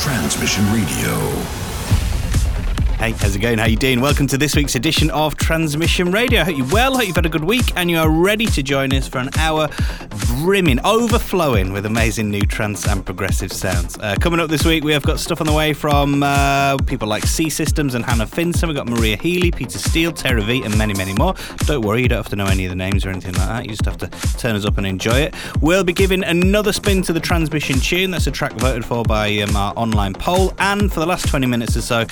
Transmission Radio. Hey, how's it going? How you doing? Welcome to this week's edition of Transmission Radio. I hope you're well, hope you've had a good week, and you are ready to join us for an hour brimming, overflowing with amazing new trance and progressive sounds. Uh, coming up this week, we have got stuff on the way from uh, people like C Systems and Hanna Finsen. We've got Maria Healy, Peter Steele, Terra V, and many, many more. Don't worry, you don't have to know any of the names or anything like that. You just have to turn us up and enjoy it. We'll be giving another spin to the Transmission tune. That's a track voted for by um, our online poll. And for the last 20 minutes or so,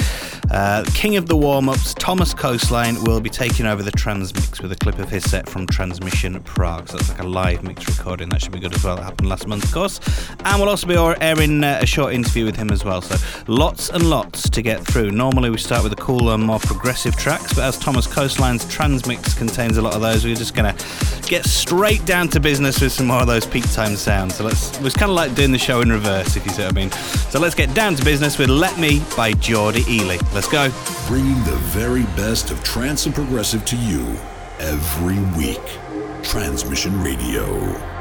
uh, king of the warm ups, Thomas Coastline, will be taking over the transmix with a clip of his set from Transmission Prague. So that's like a live mix recording. That should be good as well. That happened last month, of course. And we'll also be airing uh, a short interview with him as well. So lots and lots to get through. Normally we start with the cooler, more progressive tracks, but as Thomas Coastline's transmix contains a lot of those, we're just going to get straight down to business with some more of those peak time sounds. So let's, it was kind of like doing the show in reverse, if you see what I mean. So let's get down to business with Let Me by Jordy Eley. Let's go. Bringing the very best of trance and progressive to you every week. Transmission Radio.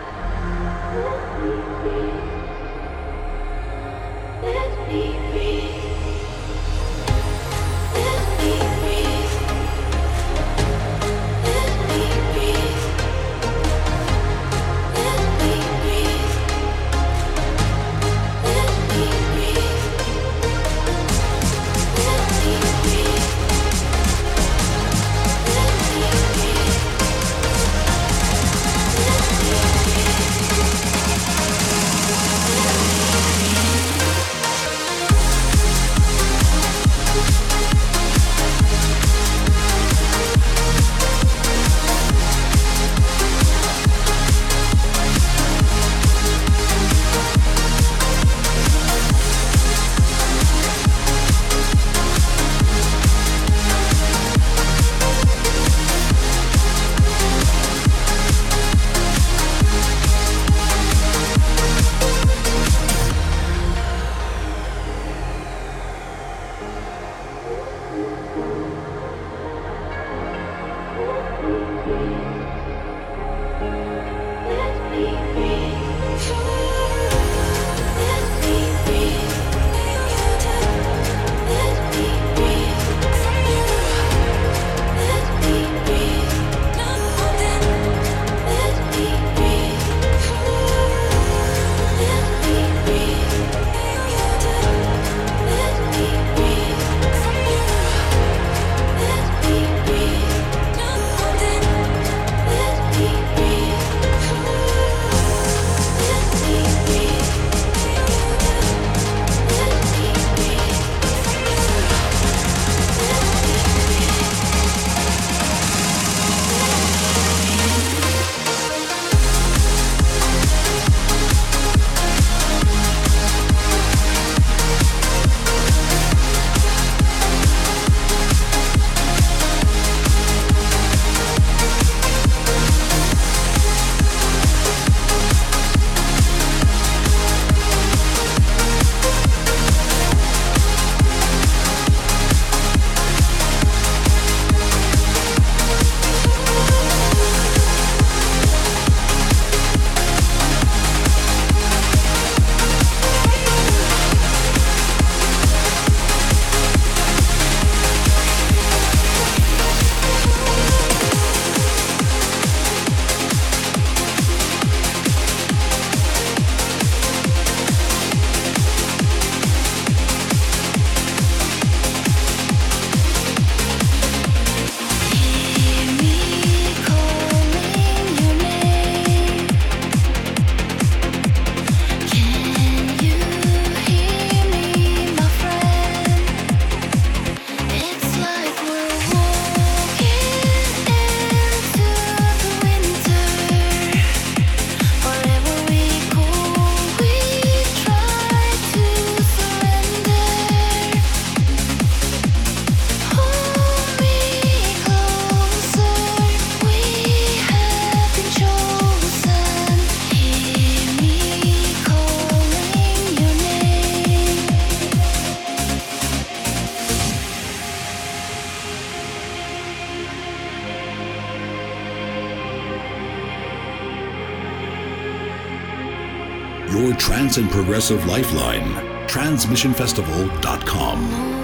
Progressive lifeline. Transmissionfestival.com.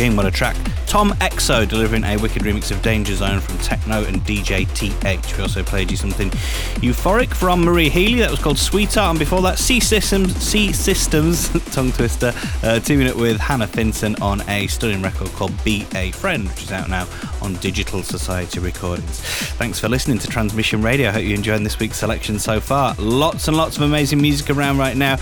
Machine, what a track. Tom EXO delivering a wicked remix of Danger Zone from TEKNO and DJ TH. We also played you something euphoric from Marie Healy that was called Sweetheart, and before that, C Systems, C Systems, tongue twister, uh, teaming up with Hanna Finsen on a stunning record called Be a Friend, which is out now on Digital Society Recordings. Thanks for listening to Transmission Radio. I hope you're enjoying this week's selection so far. Lots and lots of amazing music around right now,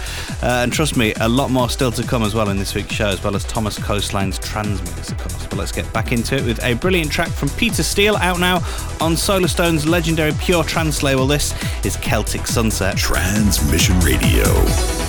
uh, and trust me, a lot more still to come as well in this week's show, as well as Thomas Coastline's Transmix, of course. But let's get back into it with a brilliant track from Peter Steele out now on Solarstone's legendary Pure Trance label. This is Celtic Sunset. Transmission Radio.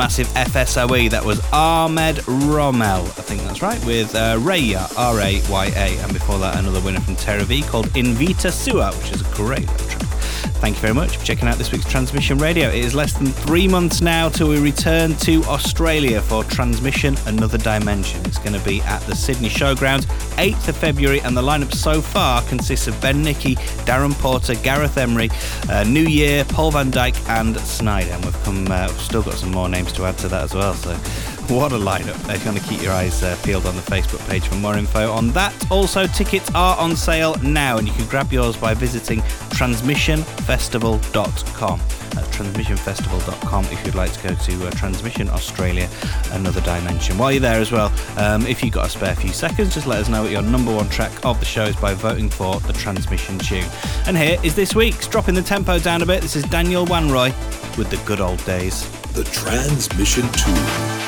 Massive FSOE. That was Ahmed Romel, I think that's right, with uh, Raya, R A Y A. And before that, another winner from Terra V called In Vita Sua, which is a great track. Thank you very much for checking out this week's Transmission Radio. It is less than three months now till we return to Australia for Transmission Another Dimension. It's going to be at the Sydney Showgrounds, 8th of February, and the lineup so far consists of Ben Nicky, Darren Porter, Gareth Emery, uh, New Year, Paul van Dyk, and Sneijder. And we've come, uh, we've still got some more names to add to that as well. So what a lineup. If you want to keep your eyes uh, peeled on the Facebook page for more info on that. Also, tickets are on sale now, and you can grab yours by visiting transmissionfestival.com. That's transmissionfestival.com if you'd like to go to uh, Transmission Australia, another dimension. While you're there as well, um, if you've got a spare few seconds, just let us know what your number one track of the show is by voting for the transmission tune. And here is this week's, dropping the tempo down a bit. This is Daniel Wanrooy with the good old days. The Transmission Tune.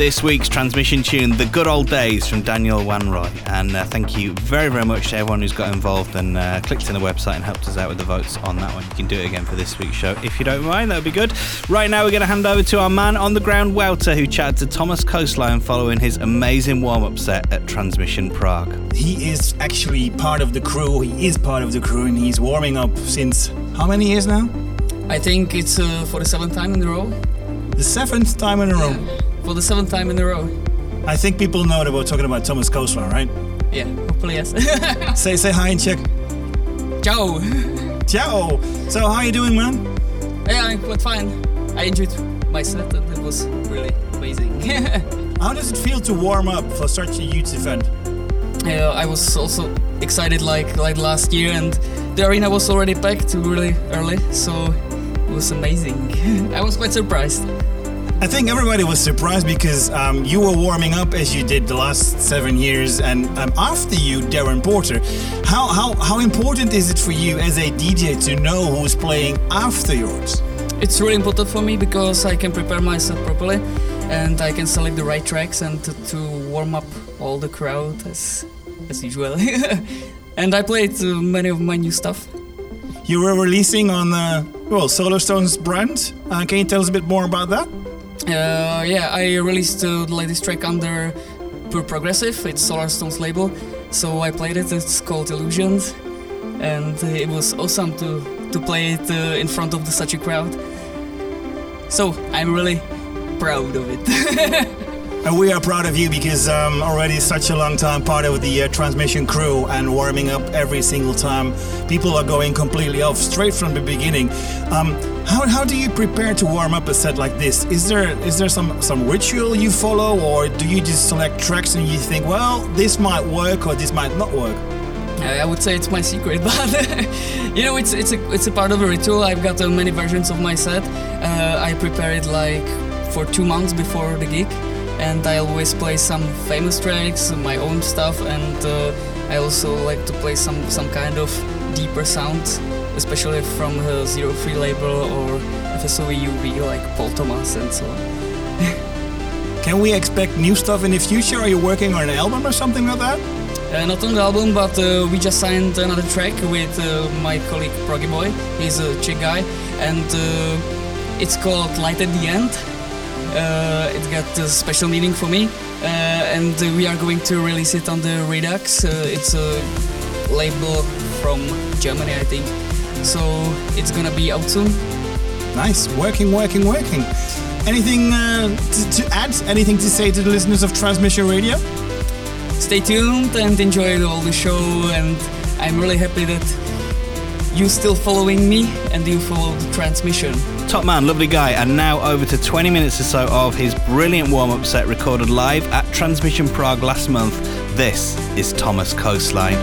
This week's transmission tune, The Good Old Days from Daniel Wanrooy. And uh, thank you very, very much to everyone who's got involved and uh, clicked in the website and helped us out with the votes on that one. You can do it again for this week's show if you don't mind, that would be good. Right now, we're going to hand over to our man on the ground, Wouter, who chatted to Thomas Coastline following his amazing warm up set at Transmission Prague. He is actually part of the crew, he is part of the crew, and he's warming up since how many years now? I think it's uh, for the seventh time in a row. The seventh time in a row. Yeah for the seventh time in a row. I think people know that we're talking about Thomas Coastline, right? Yeah, hopefully yes. say say hi in Czech. Ciao. Ciao. So how are you doing, man? Yeah, I'm quite fine. I enjoyed my set and it was really amazing. how does it feel to warm up for such a huge event? Uh, I was also excited like like last year and the arena was already packed really early, so it was amazing. I was quite surprised. I think everybody was surprised because um, you were warming up as you did the last seven years, and um, after you, Darren Porter. How, how, how important is it for you as a DJ to know who's playing after yours? It's really important for me because I can prepare myself properly and I can select the right tracks and to, to warm up all the crowd as, as usual. and I played many of my new stuff. You were releasing on uh, well Solarstone's brand. Uh, can you tell us a bit more about that? Uh, yeah, I released uh, the latest track under Pure Progressive. It's Solarstone's label, so I played it. It's called Illusions, and it was awesome to to play it uh, in front of the, such a crowd. So I'm really proud of it. And we are proud of you because um, already such a long time part of the uh, transmission crew and warming up every single time. People are going completely off straight from the beginning. Um, how, how do you prepare to warm up a set like this? Is there is there some, some ritual you follow, or do you just select tracks and you think, well, this might work or this might not work? I would say it's my secret, but you know, it's it's a it's a part of a ritual. I've got uh, many versions of my set. Uh, I prepare it like for two months before the gig and I always play some famous tracks, my own stuff, and uh, I also like to play some some kind of deeper sounds, especially from the Zero Free label or FSOE UV like Paul Thomas and so on. Can we expect new stuff in the future? Are you working on an album or something like that? Uh, not on the album, but uh, we just signed another track with uh, my colleague Proggy Boy. He's a Czech guy, and uh, it's called Light at the End uh, it got a special meaning for me, uh, and we are going to release it on the Redux. Uh, it's a label from Germany, I think. So it's gonna be out soon. Nice, working, working, working. Anything uh, to, to, add? Anything to say to the listeners of Transmission Radio? Stay tuned and enjoy all the show. And I'm really happy that you still following me and you follow the transmission. Top man, lovely guy, and now over to 20 minutes or so of his brilliant warm up set recorded live at Transmission Prague last month. This is Thomas Coastline.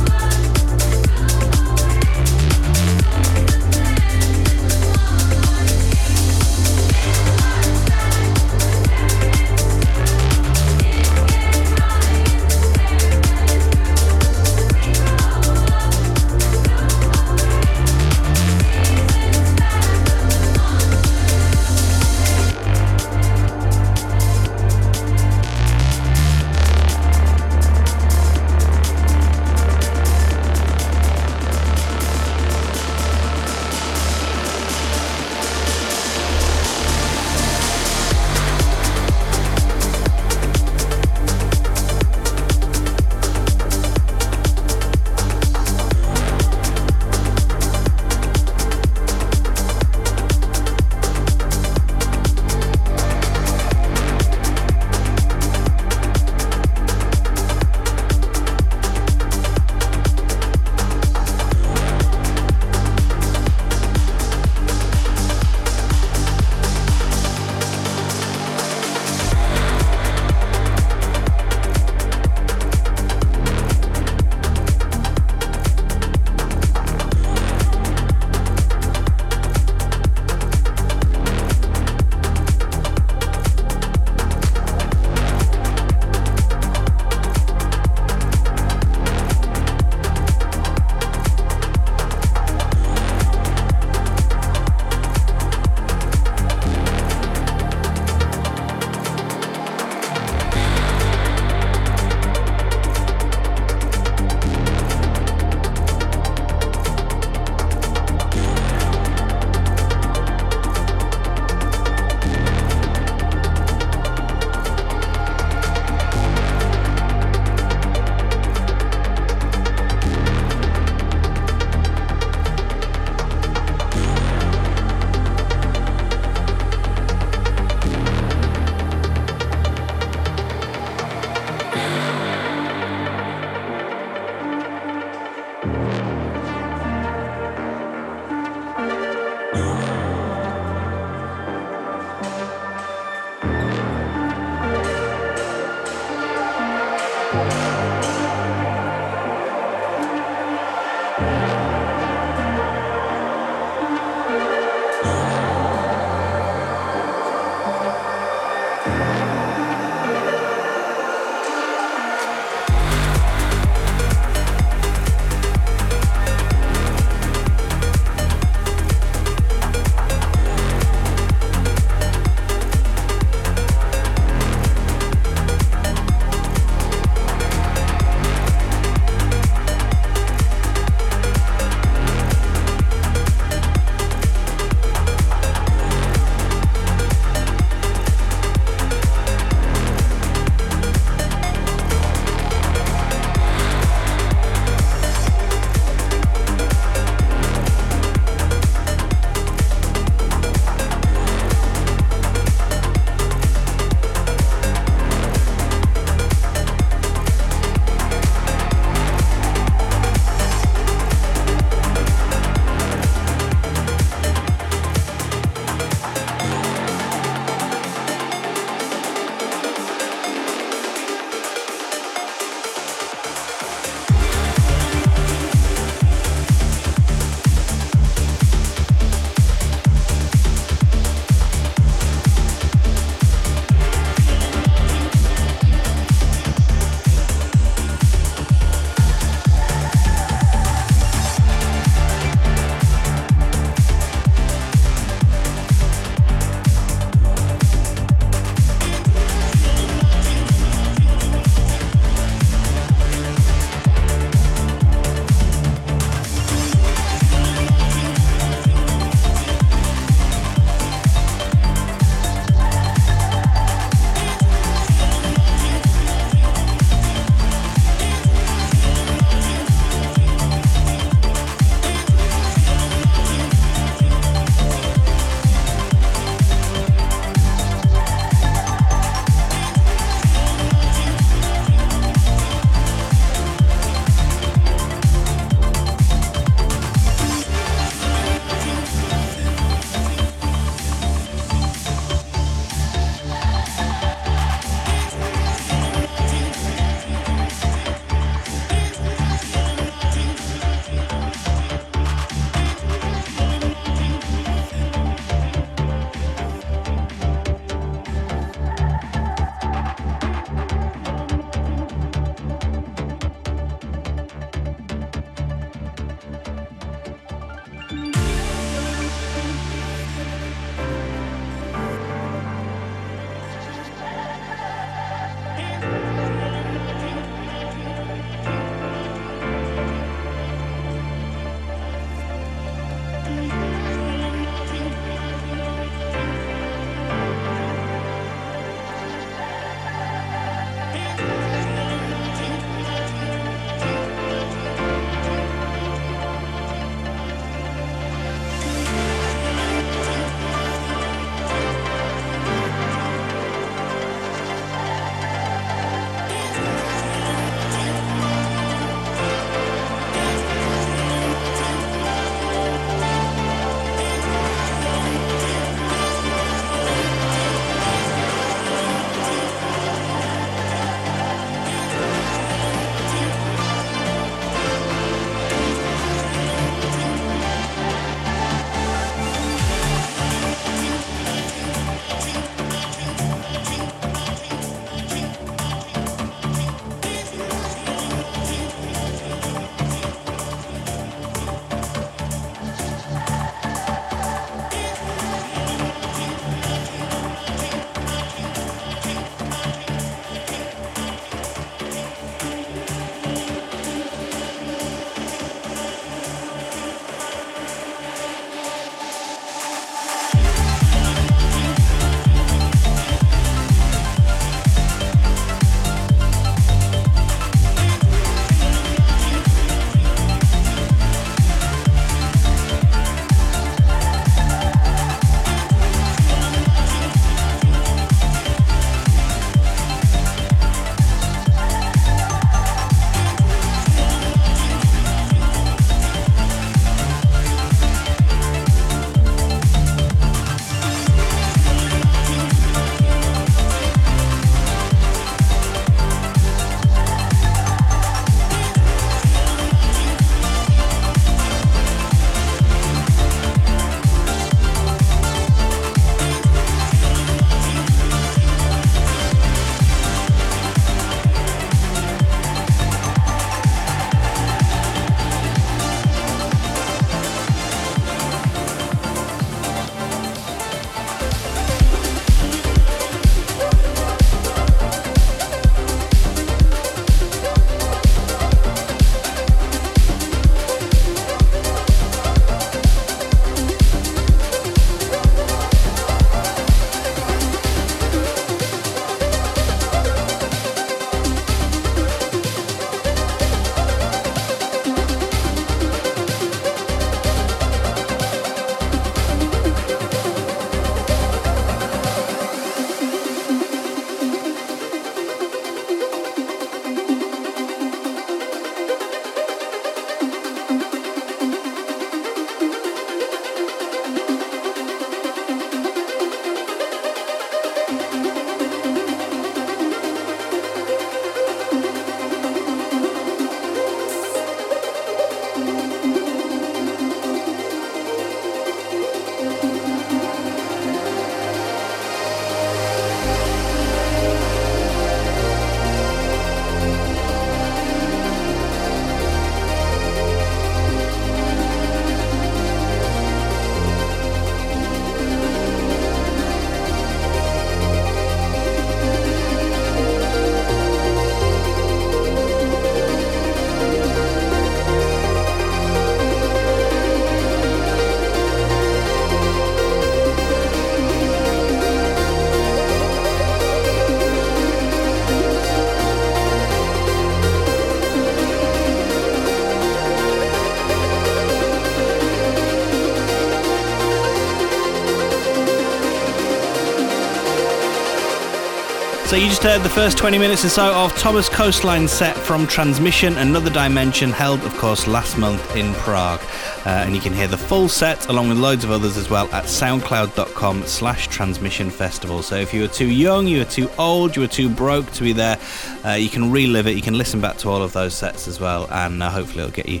Just heard the first 20 minutes or so of Thomas Coastline set from Transmission, Another Dimension, held, of course, last month in Prague. Uh, and you can hear the full set along with loads of others as well at soundcloud.com slash transmission festival. So if you were too young, you were too old, you were too broke to be there, uh, you can relive it. You can listen back to all of those sets as well. And uh, hopefully it'll get you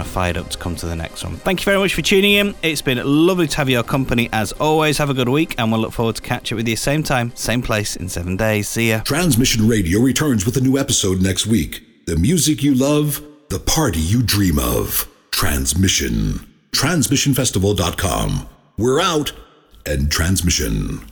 of fired up to come to the next one. Thank you very much for tuning in. It's been lovely to have your company as always. Have a good week and we'll look forward to catch up with you same time, same place in seven days. See ya. Transmission Radio returns with a new episode next week. The music you love, the party you dream of. Transmission. TransmissionFestival.com. We're out and transmission.